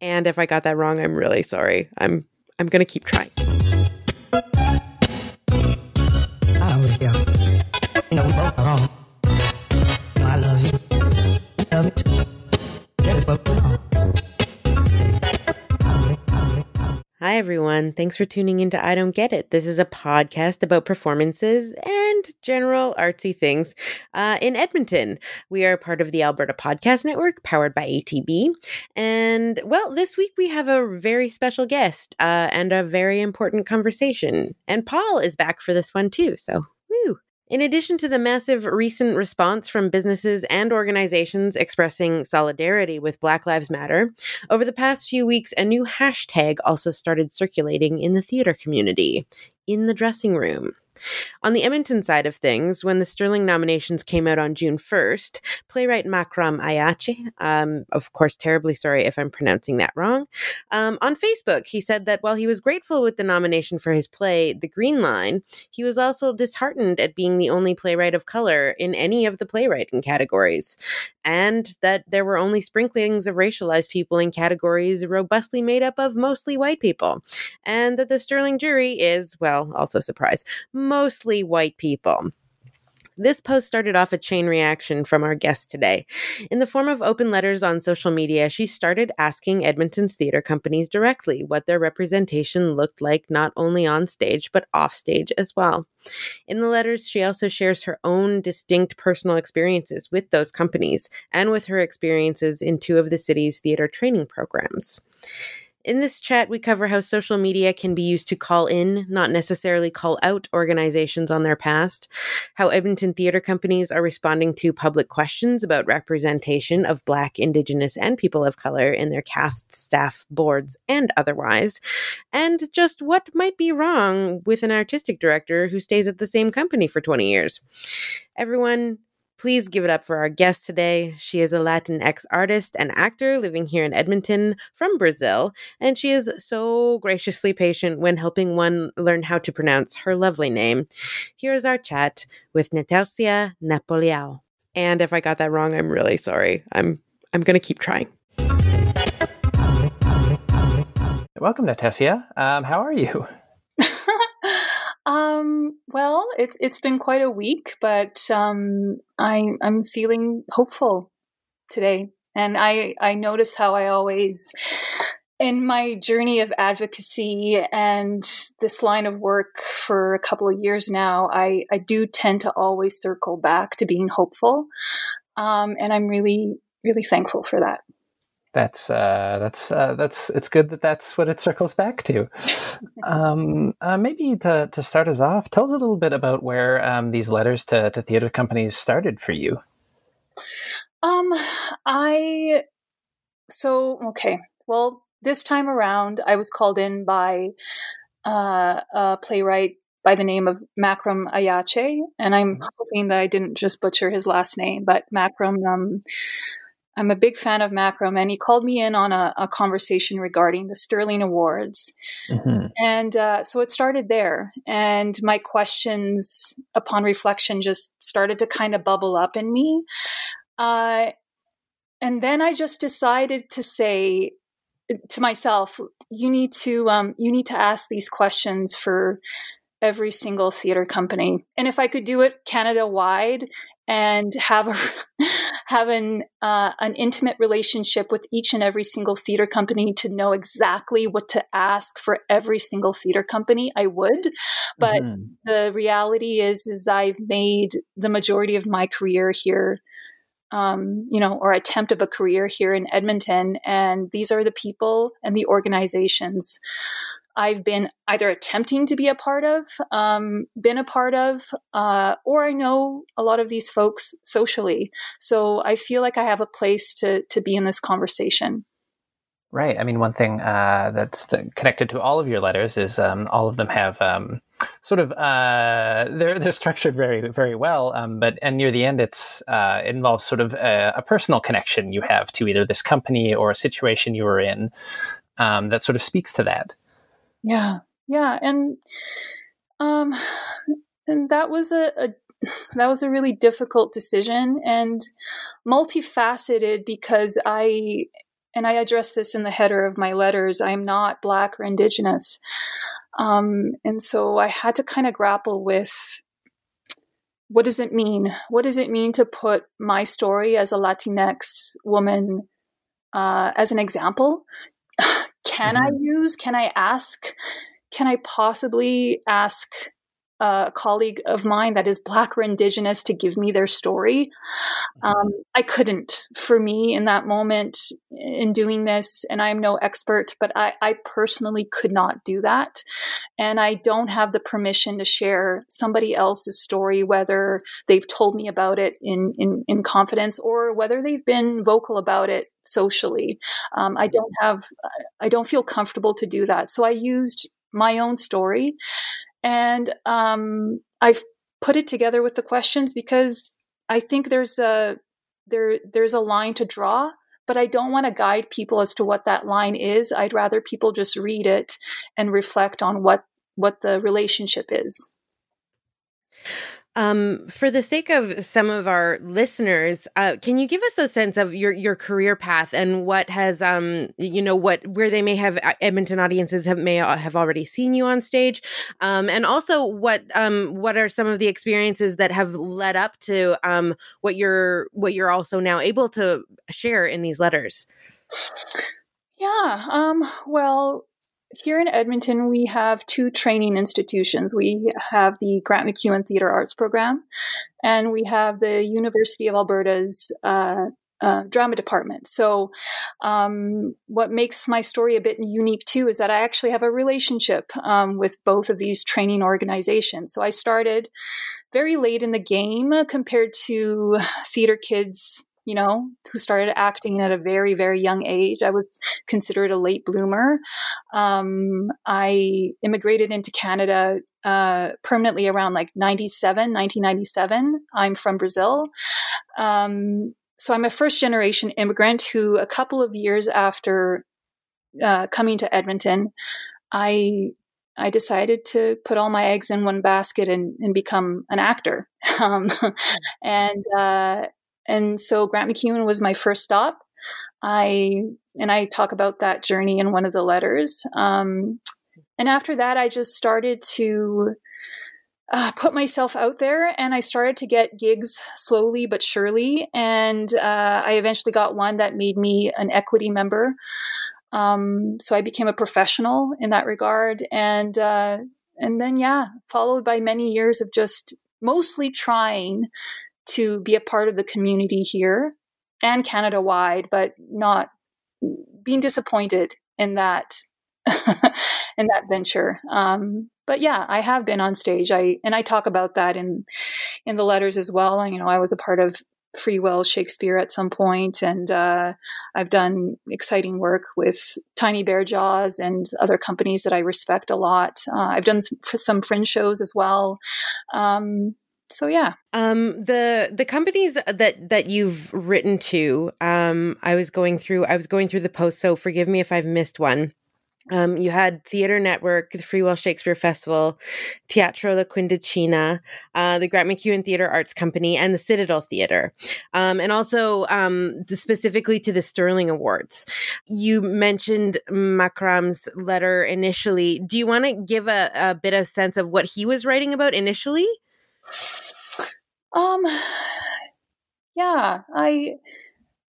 And if I got that wrong, I'm really sorry. I'm I'm going to keep trying. Hi, everyone. Thanks for tuning into I Don't Get It. This is a podcast about performances and general artsy things uh, in Edmonton. We are part of the Alberta Podcast Network, powered by ATB. And, well, this week we have a very special guest uh, and a very important conversation. And Paul is back for this one, too. So. In addition to the massive recent response from businesses and organizations expressing solidarity with Black Lives Matter, over the past few weeks, a new hashtag also started circulating in the theater community in the dressing room. On the Edmonton side of things, when the Sterling nominations came out on June 1st, playwright Makram Ayache, um, of course, terribly sorry if I'm pronouncing that wrong, um, on Facebook, he said that while he was grateful with the nomination for his play, The Green Line, he was also disheartened at being the only playwright of color in any of the playwriting categories, and that there were only sprinklings of racialized people in categories robustly made up of mostly white people, and that the Sterling jury is, well, also surprise, mostly white people. This post started off a chain reaction from our guest today. In the form of open letters on social media, she started asking Edmonton's theater companies directly what their representation looked like, not only on stage, but off stage as well. In the letters, she also shares her own distinct personal experiences with those companies and with her experiences in two of the city's theater training programs. In this chat, we cover how social media can be used to call in, not necessarily call out organizations on their past, how Edmonton theater companies are responding to public questions about representation of Black, Indigenous, and people of color in their cast, staff, boards, and otherwise, and just what might be wrong with an artistic director who stays at the same company for 20 years. Everyone, Please give it up for our guest today. She is a Latinx artist and actor living here in Edmonton from Brazil, and she is so graciously patient when helping one learn how to pronounce her lovely name. Here is our chat with Natassia Napoleão. And if I got that wrong, I'm really sorry. I'm I'm going to keep trying. Welcome, Natassia. Um, how are you? Um, well, it's it's been quite a week, but um, I I'm feeling hopeful today, and I I notice how I always in my journey of advocacy and this line of work for a couple of years now, I, I do tend to always circle back to being hopeful. Um, and I'm really, really thankful for that that's uh, that's uh, that's it's good that that's what it circles back to. Um, uh, maybe to to start us off, tell us a little bit about where um, these letters to, to theater companies started for you. Um, I so okay. Well, this time around, I was called in by uh, a playwright by the name of Makram Ayache, and I'm mm-hmm. hoping that I didn't just butcher his last name, but Makram um, I'm a big fan of Makram, and he called me in on a, a conversation regarding the Sterling Awards. Mm-hmm. And uh, so it started there. And my questions upon reflection just started to kind of bubble up in me. Uh, and then I just decided to say to myself, you need to um, you need to ask these questions for every single theater company. And if I could do it Canada wide and have a have an uh, an intimate relationship with each and every single theater company to know exactly what to ask for every single theater company, I would. But mm-hmm. the reality is, is I've made the majority of my career here. Um, you know, or attempt of a career here in Edmonton. And these are the people and the organizations I've been either attempting to be a part of, um, been a part of, uh, or I know a lot of these folks socially. So I feel like I have a place to to be in this conversation. Right. I mean, one thing uh, that's the, connected to all of your letters is um, all of them have um, sort of uh, they're they're structured very very well. Um, but and near the end, it's uh, it involves sort of a, a, personal connection you have to either this company or a situation you were in um, that sort of speaks to that. Yeah. Yeah. And, um, and that was a, a that was a really difficult decision and multifaceted because I and I address this in the header of my letters, I'm not Black or Indigenous. Um, and so I had to kind of grapple with what does it mean? What does it mean to put my story as a Latinx woman uh, as an example? Can mm-hmm. I use, can I ask, can I possibly ask a colleague of mine that is black or indigenous to give me their story. Um, I couldn't for me in that moment in doing this, and I'm no expert, but I, I personally could not do that. And I don't have the permission to share somebody else's story, whether they've told me about it in, in, in confidence or whether they've been vocal about it socially. Um, I don't have, I don't feel comfortable to do that. So I used my own story and um, I've put it together with the questions because I think there's a there there's a line to draw, but I don't want to guide people as to what that line is. I'd rather people just read it and reflect on what what the relationship is. Um, for the sake of some of our listeners, uh, can you give us a sense of your your career path and what has um you know what where they may have uh, Edmonton audiences have may uh, have already seen you on stage, um, and also what um what are some of the experiences that have led up to um what you're what you're also now able to share in these letters. Yeah. Um. Well, here in Edmonton, we have two training institutions. We have the Grant MacEwan Theatre Arts Program, and we have the University of Alberta's uh, uh, drama department. So, um, what makes my story a bit unique too is that I actually have a relationship um, with both of these training organizations. So, I started very late in the game compared to theater kids you know, who started acting at a very, very young age. I was considered a late bloomer. Um, I immigrated into Canada uh, permanently around like 97, 1997. I'm from Brazil. Um, so I'm a first generation immigrant who, a couple of years after uh, coming to Edmonton, I I decided to put all my eggs in one basket and, and become an actor. Um, and uh, and so Grant MacEwan was my first stop. I and I talk about that journey in one of the letters. Um, and after that, I just started to uh, put myself out there, and I started to get gigs slowly but surely. And uh, I eventually got one that made me an equity member. Um, so I became a professional in that regard, and uh, and then yeah, followed by many years of just mostly trying to be a part of the community here and Canada wide, but not being disappointed in that in that venture. Um, but yeah, I have been on stage. I and I talk about that in in the letters as well. You know, I was a part of Free Will Shakespeare at some point, and uh, I've done exciting work with Tiny Bear Jaws and other companies that I respect a lot. Uh, I've done some, some fringe shows as well. Um, so yeah um the the companies that that you've written to um i was going through i was going through the post so forgive me if i've missed one um, you had Theatre Network, the Free Will Shakespeare Festival, Teatro La Quindicina, uh, the Grant MacEwan Theatre Arts Company, and the Citadel Theatre, um, and also um, specifically to the Sterling Awards. You mentioned Makram's letter initially. Do you want to give a, a bit of sense of what he was writing about initially? Um, yeah, I,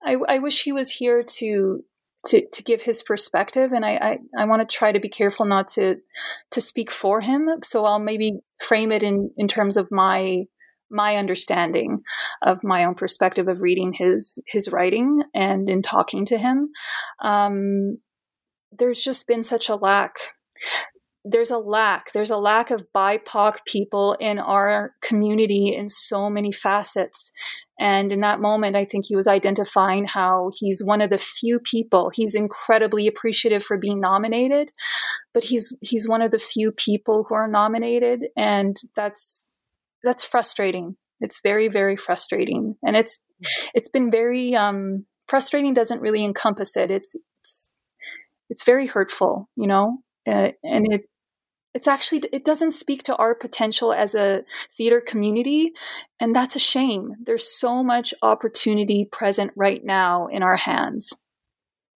I, I wish he was here to to to give his perspective, and I I, I want to try to be careful not to to speak for him. So I'll maybe frame it in in terms of my my understanding of my own perspective of reading his his writing and in talking to him. Um, there's just been such a lack there's a lack there's a lack of bipoc people in our community in so many facets. And in that moment i think he was identifying how he's one of the few people he's incredibly appreciative for being nominated but he's he's one of the few people who are nominated and that's that's frustrating. It's very very frustrating. And it's it's been very um frustrating doesn't really encompass it. It's it's, it's very hurtful you know? Uh, and it it's actually it doesn't speak to our potential as a theater community and that's a shame. There's so much opportunity present right now in our hands.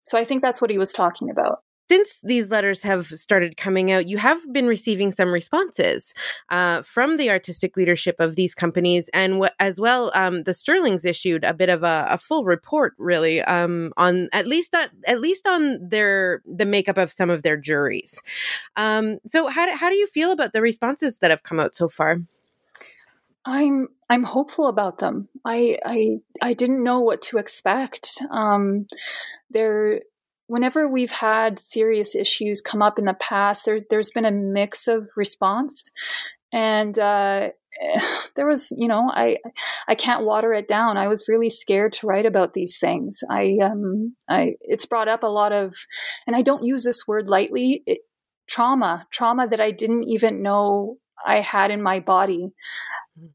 So I think that's what he was talking about since these letters have started coming out, you have been receiving some responses uh, from the artistic leadership of these companies, and w- as well, um, the Sterlings issued a bit of a, a full report, really, um, on at least at, at least on their the makeup of some of their juries. Um, so, how do, how do you feel about the responses that have come out so far? I'm I'm hopeful about them. I I I didn't know what to expect. Um, there whenever we've had serious issues come up in the past, there, there's been a mix of response. And uh, there was, you know, I I can't water it down. I was really scared to write about these things. I um I it's brought up a lot of, and I don't use this word lightly. It, trauma, trauma that I didn't even know I had in my body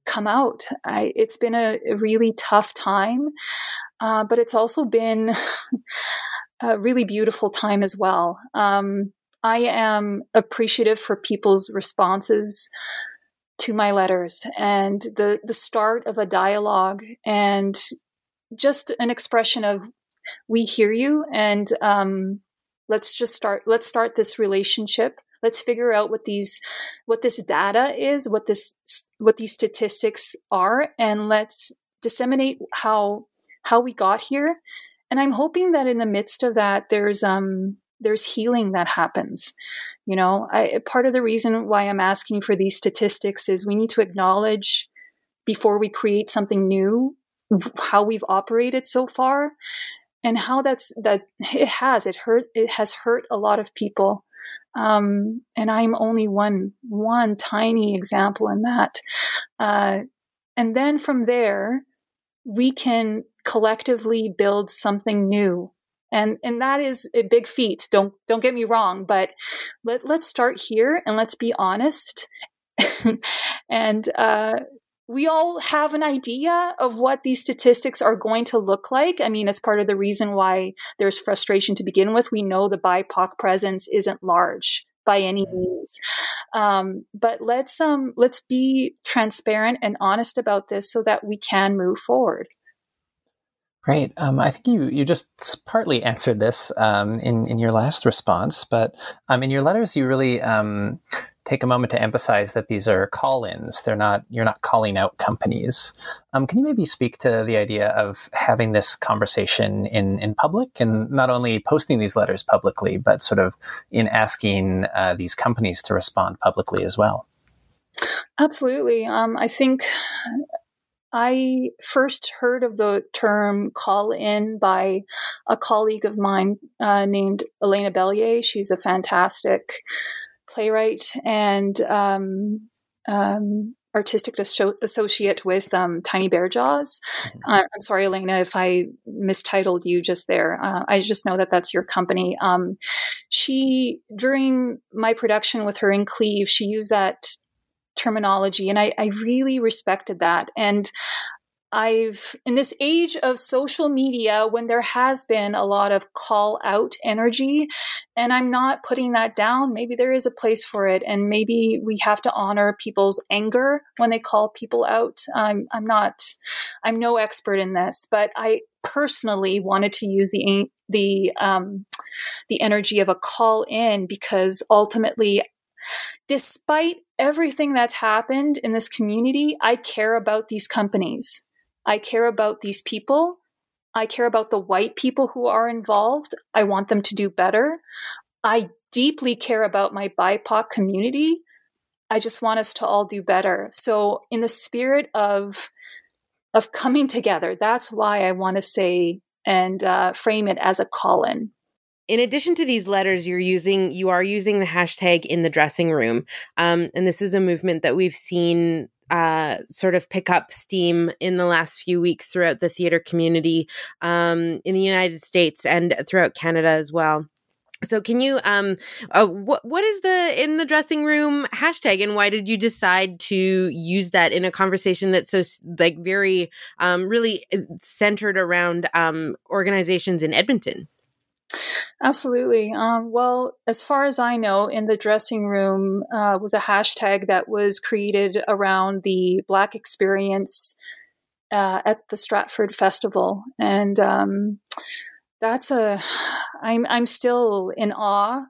come out. I, it's been a, a really tough time, uh, but it's also been a really beautiful time as well. Um, I am appreciative for people's responses to my letters and the the start of a dialogue and just an expression of we hear you and um, let's just start let's start this relationship let's figure out what these what this data is what this what these statistics are and let's disseminate how how we got here and i'm hoping that in the midst of that there's um there's healing that happens. You know I, part of the reason why i'm asking for these statistics is we need to acknowledge before we create something new how we've operated so far and how that's that it has it hurt it has hurt a lot of people. Um, and i'm only one one tiny example in that. Uh, and then from there we can collectively build something new and and that is a big feat don't don't get me wrong but let, let's start here and let's be honest and uh, we all have an idea of what these statistics are going to look like. I mean, it's part of the reason why there's frustration to begin with. We know the BIPOC presence isn't large by any means. Um, but let's um, let's be transparent and honest about this so that we can move forward. Great. Um, I think you you just partly answered this um, in in your last response, but um, in your letters, you really um, take a moment to emphasize that these are call-ins. They're not you're not calling out companies. Um, can you maybe speak to the idea of having this conversation in in public and not only posting these letters publicly, but sort of in asking uh, these companies to respond publicly as well? Absolutely. Um, I think I first heard of the term call in by a colleague of mine uh, named Elena Belyea. She's a fantastic playwright and um, um, artistic associate with um, Tiny Bear Jaws. Mm-hmm. Uh, I'm sorry, Elena, if I mistitled you just there. Uh, I just know that that's your company. Um, she, during my production with her in Cleve, she used that terminology. And I, I really respected that. And I've, in this age of social media, when there has been a lot of call out energy, and I'm not putting that down, maybe there is a place for it. And maybe we have to honor people's anger when they call people out. I'm, I'm not, I'm no expert in this, but I personally wanted to use the, the, um, the energy of a call in because ultimately despite everything that's happened in this community, I care about these companies. I care about these people. I care about the white people who are involved. I want them to do better. I deeply care about my BIPOC community. I just want us to all do better. So, in the spirit of of coming together, that's why I want to say and uh, frame it as a call in in addition to these letters you're using you are using the hashtag in the dressing room um, and this is a movement that we've seen uh, sort of pick up steam in the last few weeks throughout the theater community um, in the united states and throughout canada as well so can you um uh, what what is the in the dressing room hashtag and why did you decide to use that in a conversation that's so like very um really uh, centered around um organizations in Edmonton? Absolutely. Um, well, as far as I know, in the dressing room uh, was a hashtag that was created around the Black experience uh, at the Stratford Festival, and um, that's a i'm i'm still in awe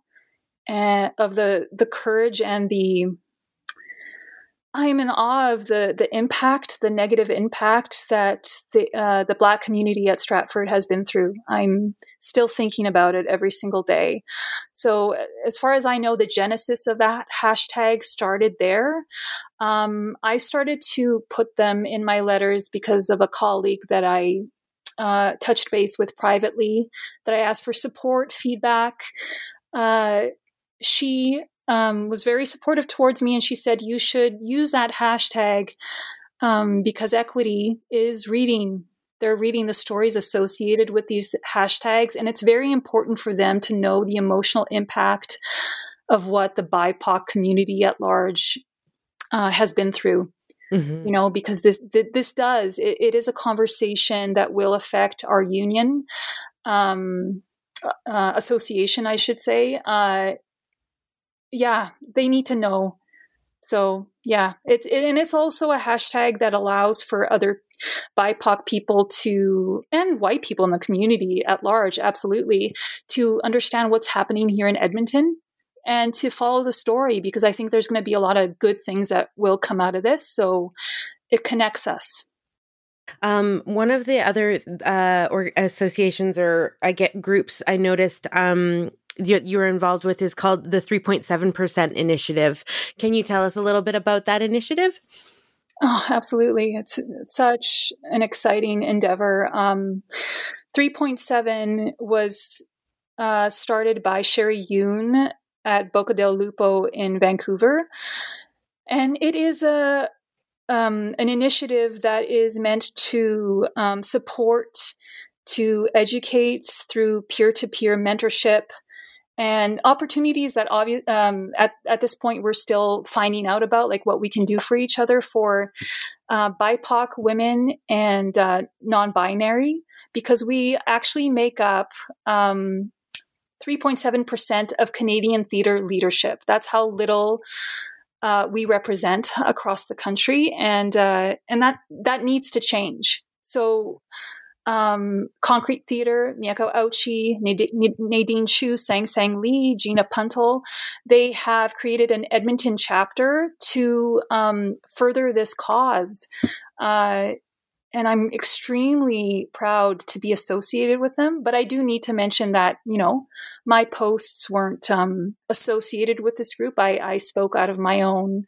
uh, of the the courage and the I'm in awe of the the impact, the negative impact that the uh, the Black community at Stratford has been through. I'm still thinking about it every single day. So, as far as I know, the genesis of that hashtag started there. Um, I started to put them in my letters because of a colleague that I uh, touched base with privately. That I asked for support, feedback. Uh, she um, was very supportive towards me, and she said you should use that hashtag um, because equity is reading. They're reading the stories associated with these hashtags, and it's very important for them to know the emotional impact of what the BIPOC community at large uh, has been through. Mm-hmm. You know, because this this does it, it is a conversation that will affect our union um, uh, association, I should say. Uh, yeah, they need to know. So yeah, it's it, and it's also a hashtag that allows for other BIPOC people to and white people in the community at large, absolutely, to understand what's happening here in Edmonton and to follow the story because I think there's going to be a lot of good things that will come out of this. So it connects us. Um, one of the other uh, or associations or I get groups I noticed um, you, you were involved with is called the 3.7% initiative. Can you tell us a little bit about that initiative? Oh, absolutely. It's such an exciting endeavor. Um, 3.7 was uh, started by Sherry Yoon at Boca del Lupo in Vancouver. And it is a um, an initiative that is meant to um, support, to educate through peer to peer mentorship, and opportunities that obvi- um, at, at this point we're still finding out about, like what we can do for each other for uh, BIPOC women and uh, non binary, because we actually make up. Um, 3.7% of Canadian theater leadership. That's how little uh, we represent across the country, and uh, and that that needs to change. So um, Concrete Theater, Mieko Ouchi, Nadine Chu, Sang Sang Lee, Gina Puntil, they have created an Edmonton chapter to um, further this cause. Uh, and I'm extremely proud to be associated with them. But I do need to mention that, you know, my posts weren't um, associated with this group. I, I spoke out of my own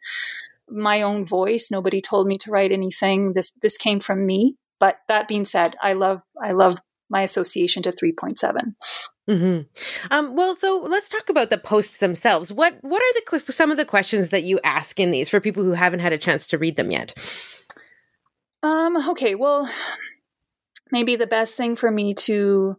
my own voice. Nobody told me to write anything. This this came from me. But that being said, I love I love my association to 3.7. Mm-hmm. Um, well, so let's talk about the posts themselves. What what are the some of the questions that you ask in these for people who haven't had a chance to read them yet? Um, okay, well, maybe the best thing for me to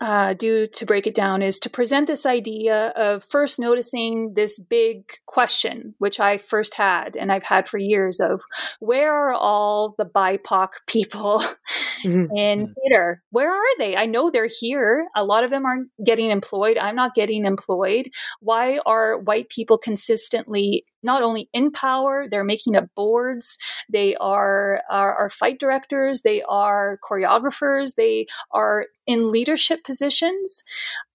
uh, do to break it down is to present this idea of first noticing this big question, which I first had and I've had for years of where are all the BIPOC people mm-hmm. in theater? Where are they? I know they're here. A lot of them aren't getting employed. I'm not getting employed. Why are white people consistently not only in power, they're making up boards, they are, are, are fight directors, they are choreographers, they are in leadership positions,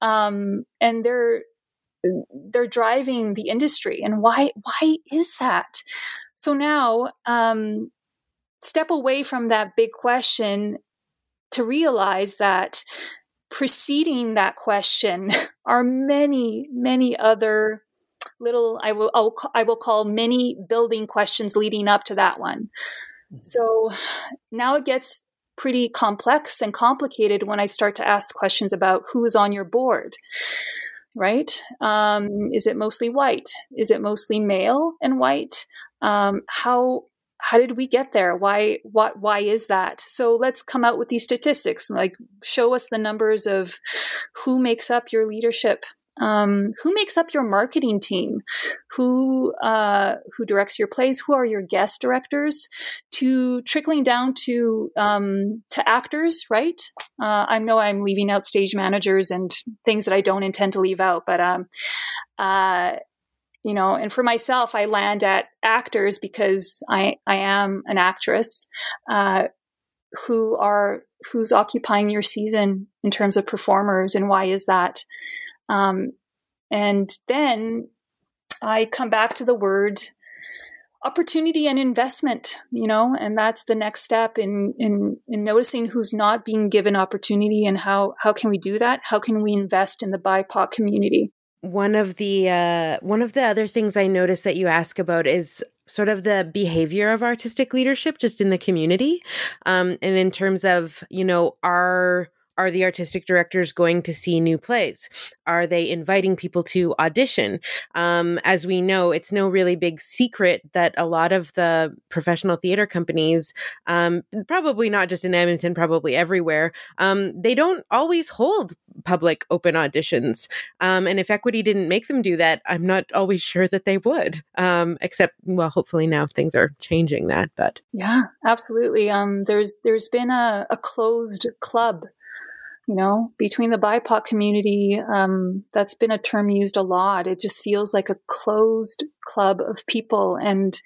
um, and they're they're driving the industry. And why why is that? So now, um, step away from that big question to realize that preceding that question are many many other little I will I'll, I will call many building questions leading up to that one. Mm-hmm. So now it gets pretty complex and complicated when I start to ask questions about who's on your board. Right? Um, is it mostly white? Is it mostly male and white? Um, how how did we get there? Why what why is that? So let's come out with these statistics. Like show us the numbers of who makes up your leadership um, who makes up your marketing team? Who uh, who directs your plays? Who are your guest directors? To trickling down to um, to actors right? Uh, i know i'm leaving out stage managers and things that i don't intend to leave out but um, uh, you know and for myself i land at actors because i i am an actress uh, who are who's occupying your season in terms of performers and why is that? Um, and then I come back to the word opportunity and investment, you know, and that's the next step in in in noticing who's not being given opportunity and how how can we do that? How can we invest in the BIPOC community? One of the uh, one of the other things I noticed that you ask about is sort of the behavior of artistic leadership just in the community, um, and in terms of you know our are the artistic directors going to see new plays? Are they inviting people to audition? Um, as we know, it's no really big secret that a lot of the professional theater companies, um, probably not just in Edmonton, probably everywhere, um, they don't always hold public open auditions. Um, and if equity didn't make them do that, I'm not always sure that they would. Um, except, well, hopefully now things are changing that. But yeah, absolutely. Um, there's there's been a, a closed club you know, between the BIPOC community, um, that's been a term used a lot. It just feels like a closed club of people, and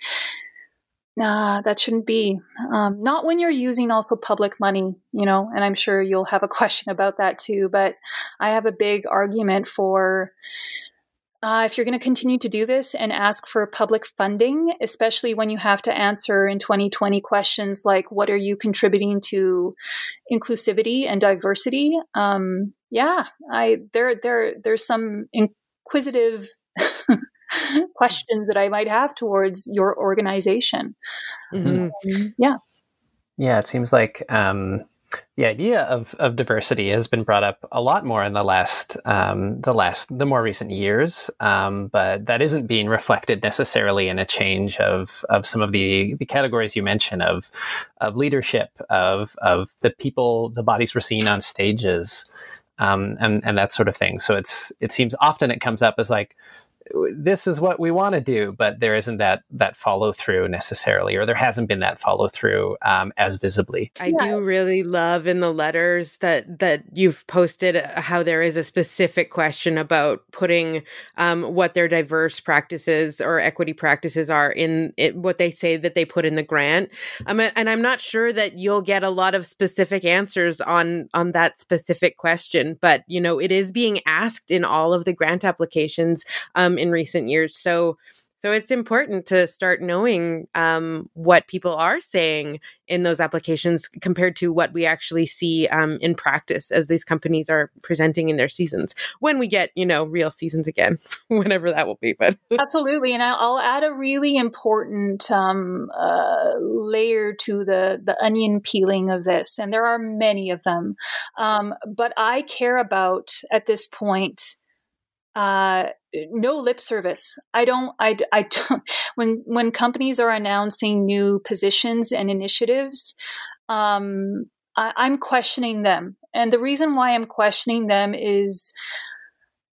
uh, that shouldn't be. Um, not when you're using also public money, you know, and I'm sure you'll have a question about that too. But I have a big argument for uh, if you're going to continue to do this and ask for public funding, especially when you have to answer in 2020 questions like what are you contributing to inclusivity and diversity? Um, yeah, I there there there's some inquisitive questions that I might have towards your organization. Mm-hmm. yeah, yeah, it seems like. Um the idea of, of diversity has been brought up a lot more in the last um, the last the more recent years, um, but that isn't being reflected necessarily in a change of of some of the, the categories you mentioned of of leadership of of the people the bodies we're seeing on stages um, and and that sort of thing. So it's it seems often it comes up as like this is what we want to do, but there isn't that that follow through necessarily, or there hasn't been that follow through um, as visibly. I yeah. do really love in the letters that that you've posted uh, how there is a specific question about putting um, what their diverse practices or equity practices are in it, what they say that they put in the grant. Um, and I'm not sure that you'll get a lot of specific answers on on that specific question, but you know it is being asked in all of the grant applications. Um, in recent years. So so it's important to start knowing um, what people are saying in those applications compared to what we actually see um, in practice as these companies are presenting in their seasons when we get, you know, real seasons again, whenever that will be. But absolutely, and I'll add a really important um, uh, layer to the the onion peeling of this, and there are many of them, um, but I care about at this point uh, no lip service. I don't. I. I don't. When when companies are announcing new positions and initiatives, um, I, I'm questioning them, and the reason why I'm questioning them is.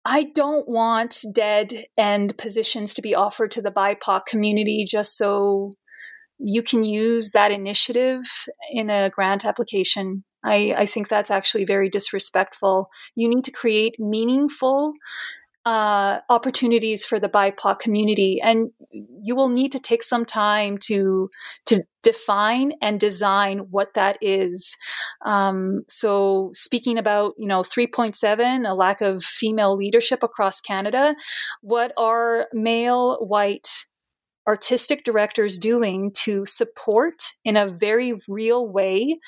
I don't want dead end positions to be offered to the BIPOC community just so you can use that initiative in a grant application. I, I think that's actually very disrespectful. You need to create meaningful uh, opportunities for the BIPOC community, and you will need to take some time to to define and design what that is. Um, so, speaking about you know 3.7, a lack of female leadership across Canada, what are male white artistic directors doing to support in a very real way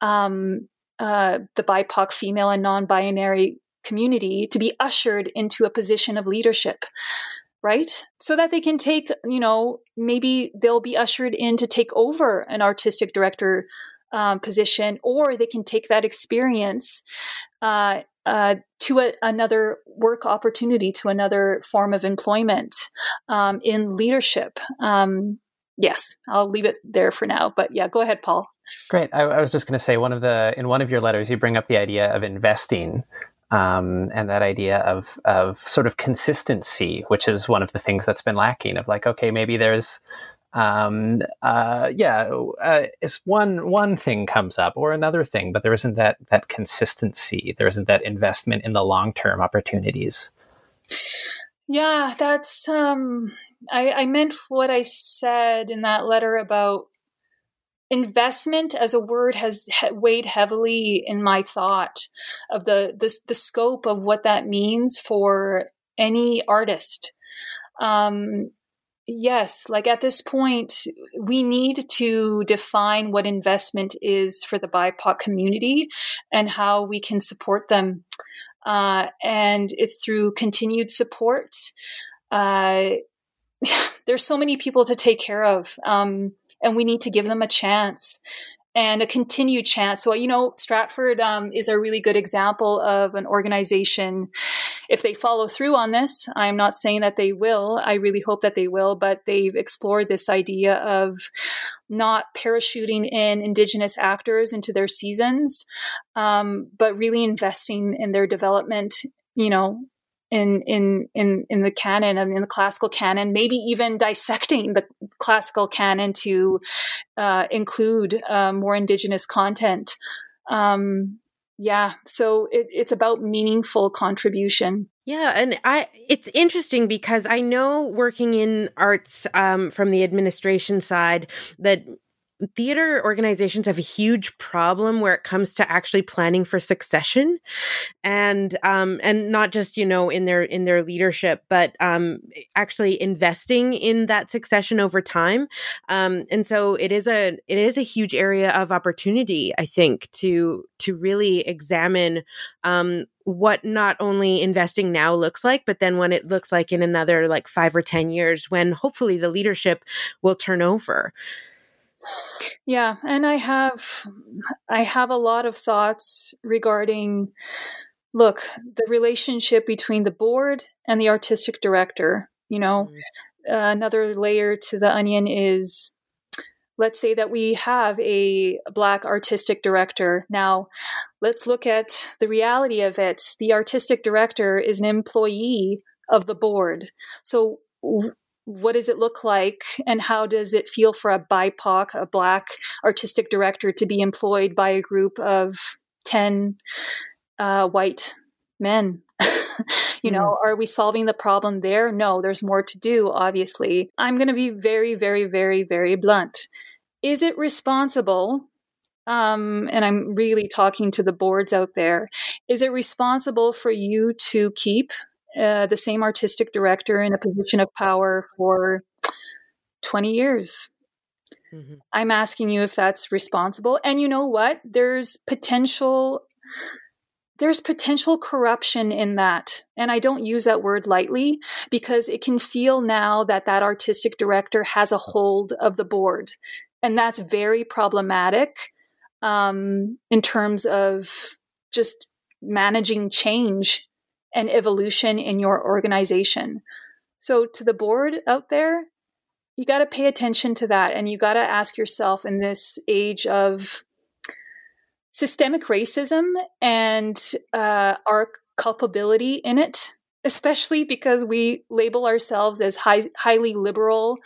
um, uh, the BIPOC female and non-binary community to be ushered into a position of leadership right? So that they can take you know maybe they'll be ushered in to take over an artistic director um, position or they can take that experience uh, uh, to a, another work opportunity to another form of employment um, in leadership. Um, yes i'll leave it there for now but yeah go ahead paul. Great. I, I was just going to say one of the in one of your letters you bring up the idea of investing um, and that idea of of sort of consistency, which is one of the things that's been lacking. Of like, okay, maybe there's um, uh, yeah, uh, it's one one thing comes up or another thing, but there isn't that that consistency. There isn't that investment in the long term opportunities. Yeah, that's um, I, I meant what I said in that letter about investment as a word has weighed heavily in my thought of the, the the scope of what that means for any artist. Um, yes, like at this point, we need to define what investment is for the BIPOC community and how we can support them. Uh, and it's through continued support. Uh, there's so many people to take care of. Um, and we need to give them a chance and a continued chance. So, you know, Stratford um, is a really good example of an organization. If they follow through on this, I'm not saying that they will. I really hope that they will, but they've explored this idea of not parachuting in Indigenous actors into their seasons, um, but really investing in their development. You know, in in in in the canon and in the classical canon maybe even dissecting the classical canon to uh, include uh, more indigenous content. Um, yeah so it, it's about meaningful contribution. Yeah, and I it's interesting because I know working in arts um, from the administration side that theater organizations have a huge problem where it comes to actually planning for succession and um and not just you know in their in their leadership but um actually investing in that succession over time um and so it is a it is a huge area of opportunity i think to to really examine um what not only investing now looks like, but then when it looks like in another like five or 10 years when hopefully the leadership will turn over. Yeah, and I have I have a lot of thoughts regarding look, the relationship between the board and the artistic director, you know. Mm-hmm. Uh, another layer to the onion is let's say that we have a black artistic director. Now, let's look at the reality of it. The artistic director is an employee of the board. So what does it look like and how does it feel for a BIPOC, a black artistic director to be employed by a group of 10 uh, white men? you know, mm. are we solving the problem there? No, there's more to do, obviously. I'm going to be very, very, very, very blunt. Is it responsible? Um, and I'm really talking to the boards out there. Is it responsible for you to keep uh, the same artistic director in a position of power for 20 years. Mm-hmm. I'm asking you if that's responsible. And you know what? There's potential there's potential corruption in that. And I don't use that word lightly because it can feel now that that artistic director has a hold of the board. And that's very problematic um, in terms of just managing change and evolution in your organization. So, to the board out there, you got to pay attention to that. And you got to ask yourself in this age of systemic racism and uh, our culpability in it, especially because we label ourselves as high, highly liberal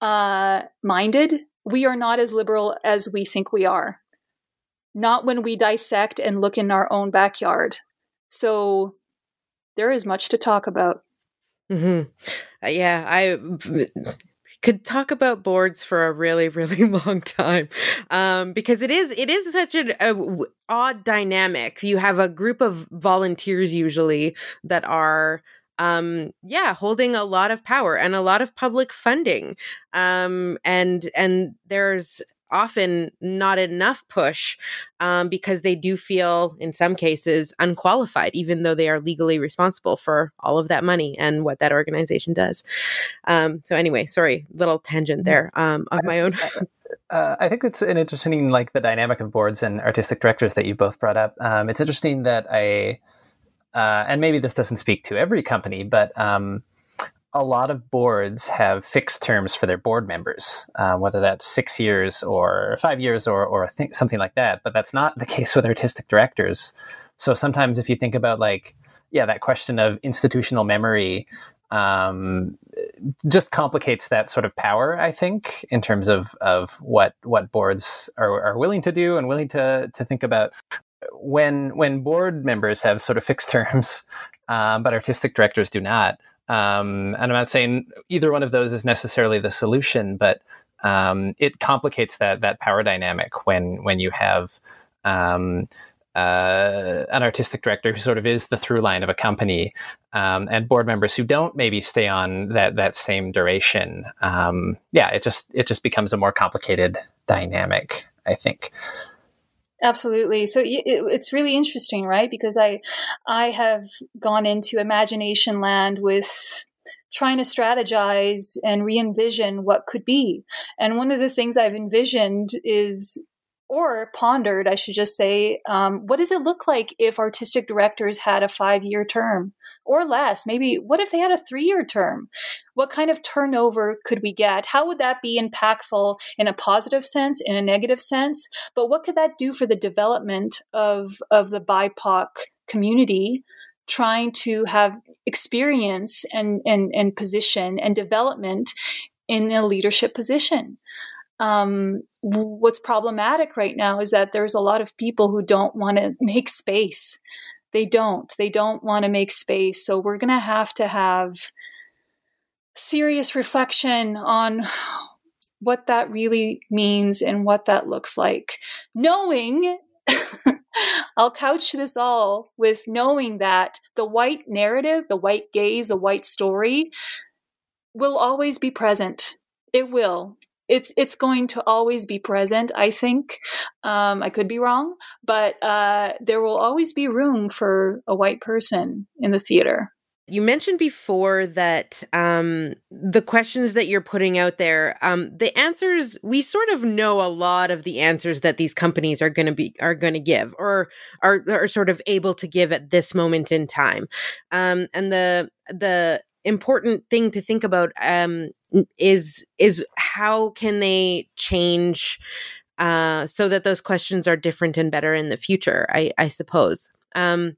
uh, minded. We are not as liberal as we think we are. Not when we dissect and look in our own backyard. So there is much to talk about. Mm-hmm. Uh, yeah, I could talk about boards for a really really long time um, because it is it is such an odd dynamic you have a group of volunteers usually that are um yeah holding a lot of power and a lot of public funding um and and there's often not enough push um, because they do feel, in some cases, unqualified, even though they are legally responsible for all of that money and what that organization does. Um, so, anyway, sorry, little tangent mm-hmm. there um, of my own. Uh, I think it's an interesting, like the dynamic of boards and artistic directors that you both brought up. Um, it's interesting that I, uh, and maybe this doesn't speak to every company, but um, a lot of boards have fixed terms for their board members, uh, whether that's six years or five years or, or th- something like that. But that's not the case with artistic directors. So sometimes if you think about like, yeah, that question of institutional memory um, just complicates that sort of power, I think, in terms of, of what what boards are, are willing to do and willing to to think about. When when board members have sort of fixed terms, um, but artistic directors do not, um, and I'm not saying either one of those is necessarily the solution, but um, it complicates that that power dynamic when when you have um, uh, an artistic director who sort of is the through line of a company, um, and board members who don't maybe stay on that that same duration. Um, yeah, it just it just becomes a more complicated dynamic. I think. Absolutely. So it, it's really interesting, right? Because I, I have gone into imagination land with trying to strategize and re envision what could be. And one of the things I've envisioned is or pondered, I should just say, um, what does it look like if artistic directors had a five year term or less? Maybe what if they had a three year term? What kind of turnover could we get? How would that be impactful in a positive sense, in a negative sense? But what could that do for the development of, of the BIPOC community? Trying to have experience and, and, and position and development in a leadership position. Um, what's problematic right now is that there's a lot of people who don't want to make space. They don't. They don't want to make space. So we're going to have to have serious reflection on what that really means and what that looks like. Knowing, I'll couch this all with knowing that the white narrative, the white gaze, the white story will always be present. It will it's it's going to always be present. I think um, I could be wrong, but uh, there will always be room for a white person in the theater. You mentioned before that um, the questions that you're putting out there, um, the answers we sort of know a lot of the answers that these companies are going to be are going to give, or are are sort of able to give at this moment in time, um, and the the important thing to think about um, is is how can they change uh, so that those questions are different and better in the future. I, I suppose. Um,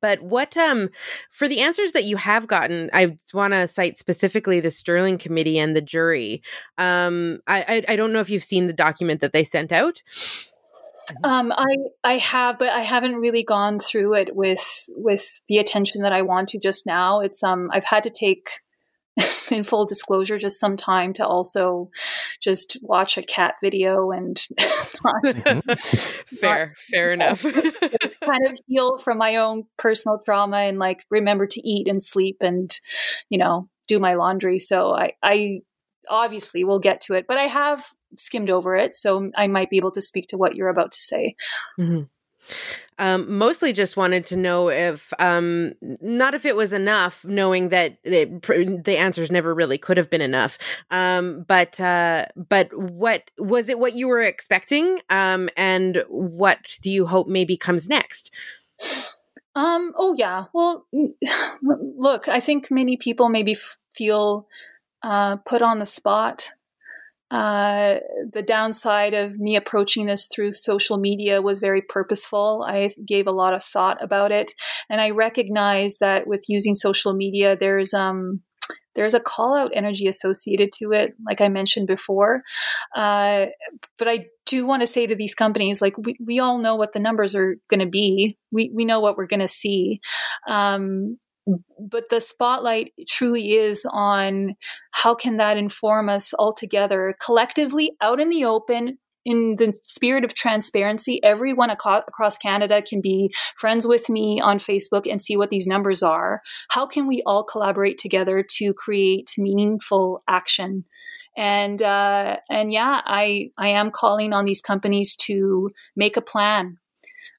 but what um for the answers that you have gotten, I want to cite specifically the Sterling Committee and the jury. Um, I, I I don't know if you've seen the document that they sent out. Mm-hmm. Um, I I have, but I haven't really gone through it with with the attention that I want to just now. It's um I've had to take in full disclosure just some time to also just watch a cat video and not, mm-hmm. fair not, fair enough kind of heal from my own personal trauma and like remember to eat and sleep and you know do my laundry so i i obviously we'll get to it but i have skimmed over it, so I might be able to speak to what you're about to say. Mm-hmm. Um, mostly just wanted to know if, um, not if it was enough, knowing that it, the answers never really could have been enough. Um, but uh, but what was it? What you were expecting? Um, and what do you hope maybe comes next? Um. Oh yeah. Well, look, I think many people maybe f- feel uh, put on the spot uh, the downside of me approaching this through social media was very purposeful. I gave a lot of thought about it, and I recognize that with using social media, there's um, there's a call out energy associated to it, like I mentioned before. Uh, but I do want to say to these companies, like we, we all know what the numbers are going to be. We we know what we're going to see. Um, but the spotlight truly is on how can that inform us all together collectively out in the open in the spirit of transparency, everyone across Canada can be friends with me on Facebook and see what these numbers are. How can we all collaborate together to create meaningful action? And uh, and yeah, I I am calling on these companies to make a plan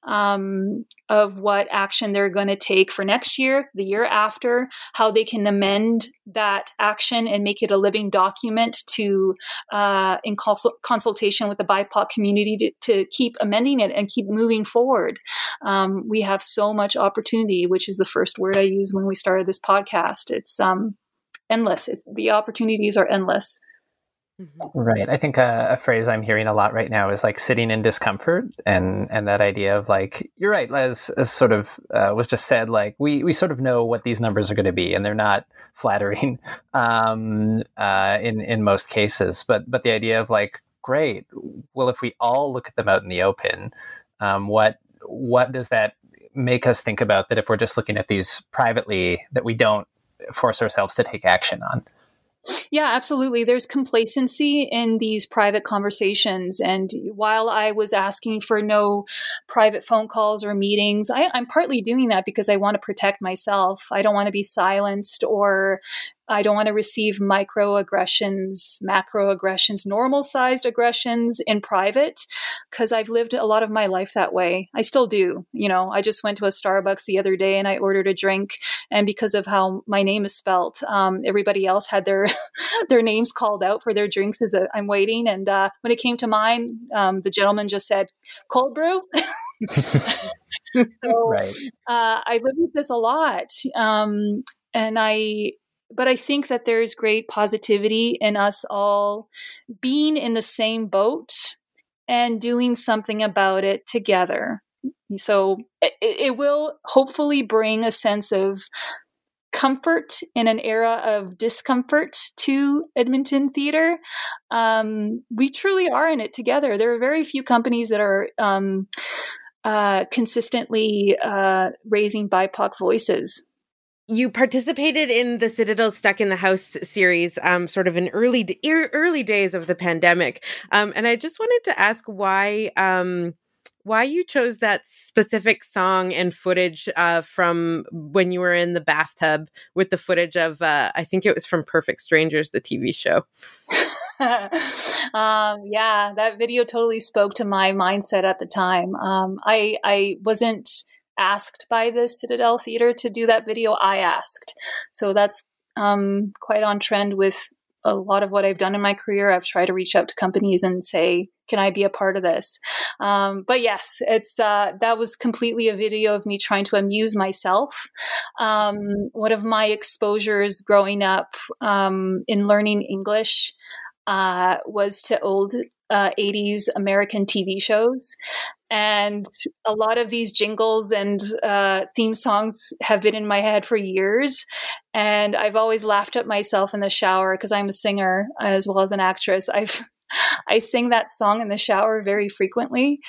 um, of what action they're going to take for next year, the year after, how they can amend that action and make it a living document to, uh, in consultation with the BIPOC community, to, to, keep amending it and keep moving forward. Um, we have so much opportunity, which is the first word I used when we started this podcast. It's um, endless. It's, the opportunities are endless. Mm-hmm. Right. I think a, a, phrase I'm hearing a lot right now is like sitting in discomfort, and and that idea of like you're right, as, as sort of uh, was just said, like we we sort of know what these numbers are going to be, and they're not flattering um, uh, in in most cases. But but the idea of like great, well, if we all look at them out in the open, um, what what does that make us think about that if we're just looking at these privately that we don't force ourselves to take action on? Yeah, absolutely. There's complacency in these private conversations. And while I was asking for no private phone calls or meetings, I, am partly doing that because I want to protect myself. I don't want to be silenced or I don't want to receive microaggressions, macroaggressions, normal sized aggressions in private because I've lived a lot of my life that way. I still do. You know, I just went to a Starbucks the other day and I ordered a drink. And because of how my name is spelt, um, everybody else had their their names called out for their drinks as I'm waiting. And uh, when it came to mine, um, the gentleman just said, cold brew. so right. uh, I live with this a lot. Um, and I but I think that there's great positivity in us all being in the same boat and doing something about it together. So it, it will hopefully bring a sense of comfort in an era of discomfort to Edmonton theater. Um, we truly are in it together. There are very few companies that are um, uh, consistently uh, raising BIPOC voices you participated in the Citadel Stuck in the House series, um, sort of in early early days of the pandemic, um, and I just wanted to ask why um, why you chose that specific song and footage uh, from when you were in the bathtub with the footage of uh, I think it was from Perfect Strangers, the TV show. um, yeah, that video totally spoke to my mindset at the time. Um, I I wasn't asked by the Citadel Theater to do that video. I asked. So that's um, quite on trend with a lot of what I've done in my career. I've tried to reach out to companies and say, can I be a part of this? Um, but yes, it's uh, that was completely a video of me trying to amuse myself. Um, one of my exposures growing up um, in learning English uh, was to old uh, 80s American TV shows. And a lot of these jingles and uh, theme songs have been in my head for years. And I've always laughed at myself in the shower because I'm a singer as well as an actress. I've I sing that song in the shower very frequently.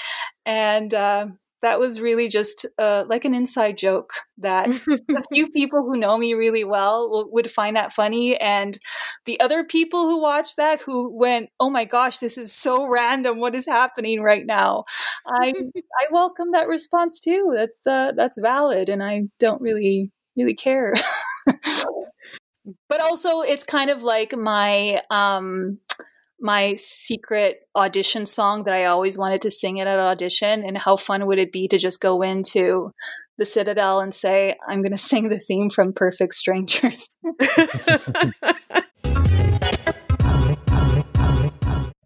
And uh, that was really just uh, like an inside joke that a few people who know me really well will, would find that funny and the other people who watched that who went oh my gosh this is so random. What is happening right now? I i welcome that response too. That's uh, that's valid and i don't really really care. But also it's kind of like my um my secret audition song that I always wanted to sing at audition. And how fun would it be to just go into the Citadel and say, I'm going to sing the theme from Perfect Strangers?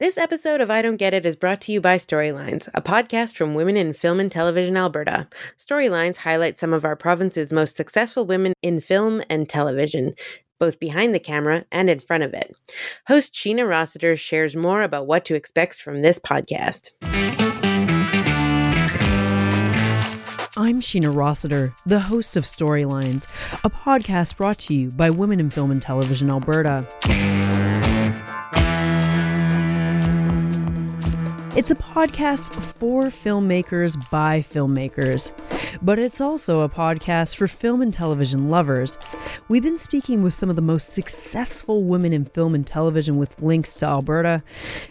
This episode of I Don't Get It is brought to you by Storylines, a podcast from women in film and television Alberta. Storylines highlight some of our province's most successful women in film and television both behind the camera and in front of it. Host Sheena Rossiter shares more about what to expect from this podcast. I'm Sheena Rossiter, the host of Storylines, a podcast brought to you by Women in Film and Television Alberta. It's a podcast for filmmakers by filmmakers, but it's also a podcast for film and television lovers. We've been speaking with some of the most successful women in film and television with links to Alberta,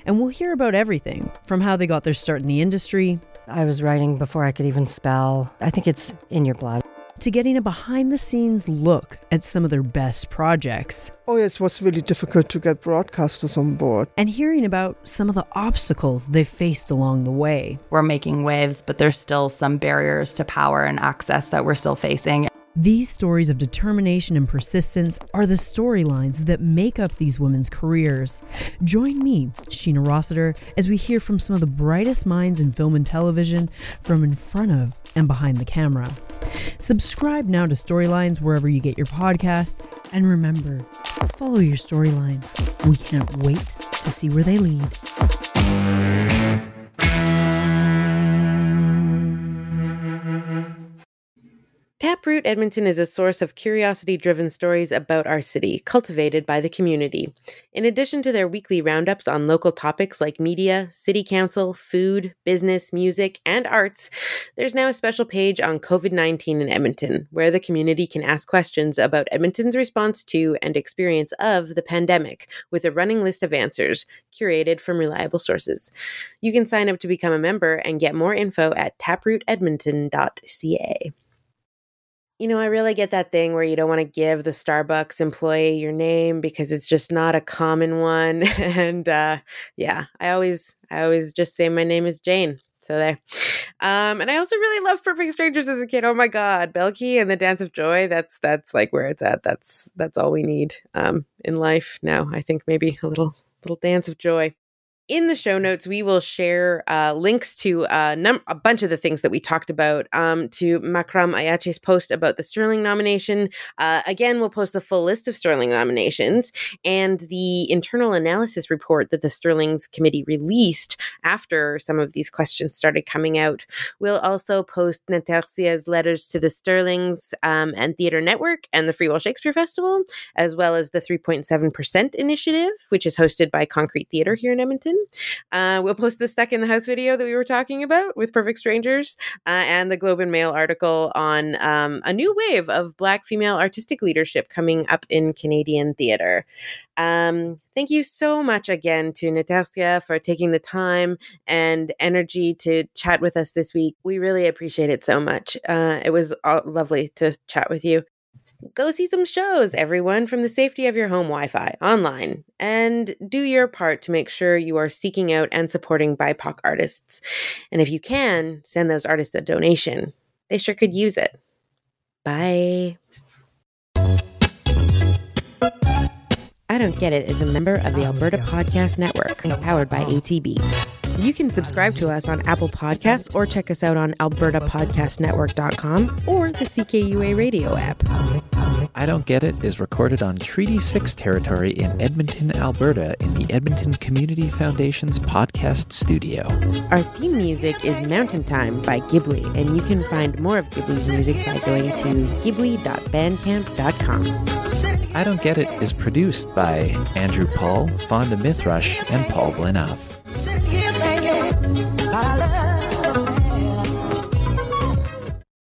and we'll hear about everything from how they got their start in the industry. I was writing before I could even spell. I think it's in your blood to getting a behind the scenes look at some of their best projects. Oh, it was really difficult to get broadcasters on board. And hearing about some of the obstacles they faced along the way. We're making waves, but there's still some barriers to power and access that we're still facing. These stories of determination and persistence are the storylines that make up these women's careers. Join me, Sheena Rossiter, as we hear from some of the brightest minds in film and television from in front of and behind the camera. Subscribe now to Storylines wherever you get your podcast. And remember, follow your storylines. We can't wait to see where they lead. Taproot Edmonton is a source of curiosity driven stories about our city, cultivated by the community. In addition to their weekly roundups on local topics like media, city council, food, business, music, and arts, there's now a special page on COVID 19 in Edmonton, where the community can ask questions about Edmonton's response to and experience of the pandemic, with a running list of answers curated from reliable sources. You can sign up to become a member and get more info at taprootedmonton.ca you know, I really get that thing where you don't want to give the Starbucks employee your name because it's just not a common one. and uh, yeah, I always, I always just say my name is Jane. So there. Um, and I also really loved Perfect Strangers as a kid. Oh my God, Balki and the Dance of Joy. That's that's like where it's at. That's that's all we need um, in life now. I think maybe a little little dance of joy in the show notes, we will share uh, links to uh, num- a bunch of the things that we talked about um, to Makram Ayache's post about the Sterling nomination. Uh, again, we'll post the full list of Sterling nominations and the internal analysis report that the Sterling's committee released after some of these questions started coming out. We'll also post Natercia's letters to the Sterlings um, and Theatre Network and the Free Will Shakespeare Festival, as well as the 3.7% initiative, which is hosted by Concrete Theatre here in Edmonton. Uh, we'll post the Stuck in the House video that we were talking about with Perfect Strangers uh, and the Globe and Mail article on um, a new wave of Black female artistic leadership coming up in Canadian theater. Um, thank you so much again to Natercia for taking the time and energy to chat with us this week. We really appreciate it so much. Uh, it was lovely to chat with you go see some shows, everyone, from the safety of your home Wi Fi online. And do your part to make sure you are seeking out and supporting BIPOC artists. And if you can, send those artists a donation. They sure could use it. Bye. I Don't Get It is a member of the oh, Alberta Podcast Network, powered by ATB. You can subscribe to us on Apple Podcasts or check us out on albertapodcastnetwork.com or the CKUA radio app. Oh, I Don't Get It is recorded on Treaty 6 territory in Edmonton, Alberta, in the Edmonton Community Foundation's podcast studio. Our theme music is Mountain Time by Ghibli, and you can find more of Ghibli's music by going to ghibli.bandcamp.com. I Don't Get It is produced by Andrew Paul, Fawnda Mithrush, and Paul Blinov.